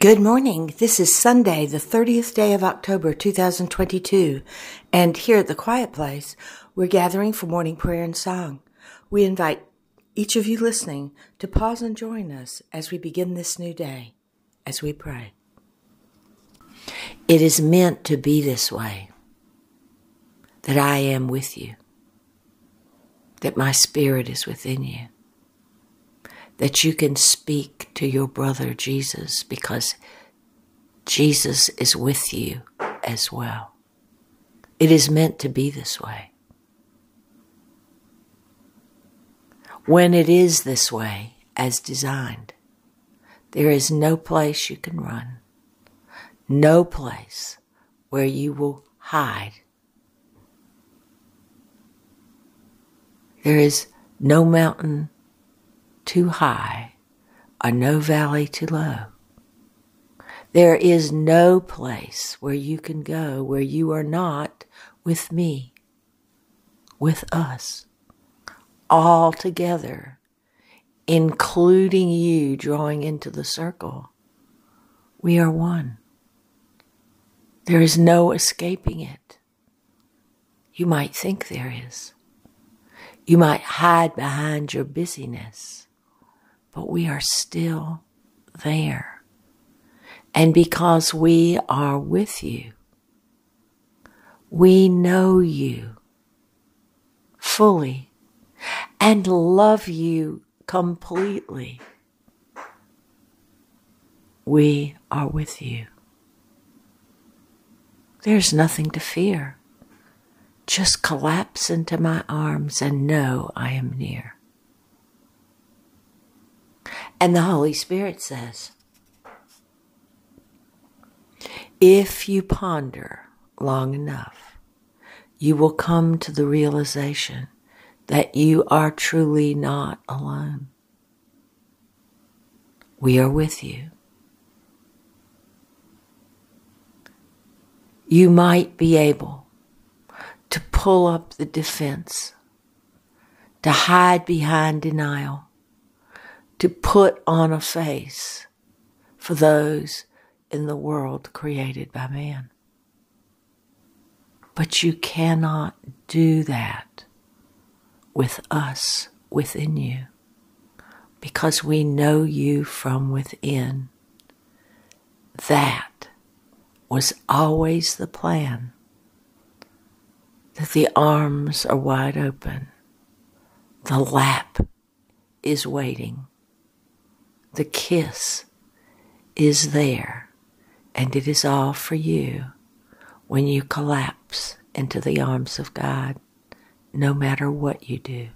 Good morning. This is Sunday, the 30th day of October 2022. And here at the Quiet Place, we're gathering for morning prayer and song. We invite each of you listening to pause and join us as we begin this new day, as we pray. It is meant to be this way that I am with you, that my spirit is within you that you can speak to your brother Jesus because Jesus is with you as well. It is meant to be this way. When it is this way, as designed, there is no place you can run, no place where you will hide. There is no mountain too high or no valley too low. There is no place where you can go where you are not with me, with us, all together, including you drawing into the circle. We are one. There is no escaping it. You might think there is. You might hide behind your busyness but we are still there. And because we are with you, we know you fully and love you completely. We are with you. There's nothing to fear. Just collapse into my arms and know I am near. And the Holy Spirit says, if you ponder long enough, you will come to the realization that you are truly not alone. We are with you. You might be able to pull up the defense, to hide behind denial, to put on a face for those in the world created by man. But you cannot do that with us within you because we know you from within. That was always the plan. That the arms are wide open, the lap is waiting the kiss is there, and it is all for you when you collapse into the arms of God, no matter what you do.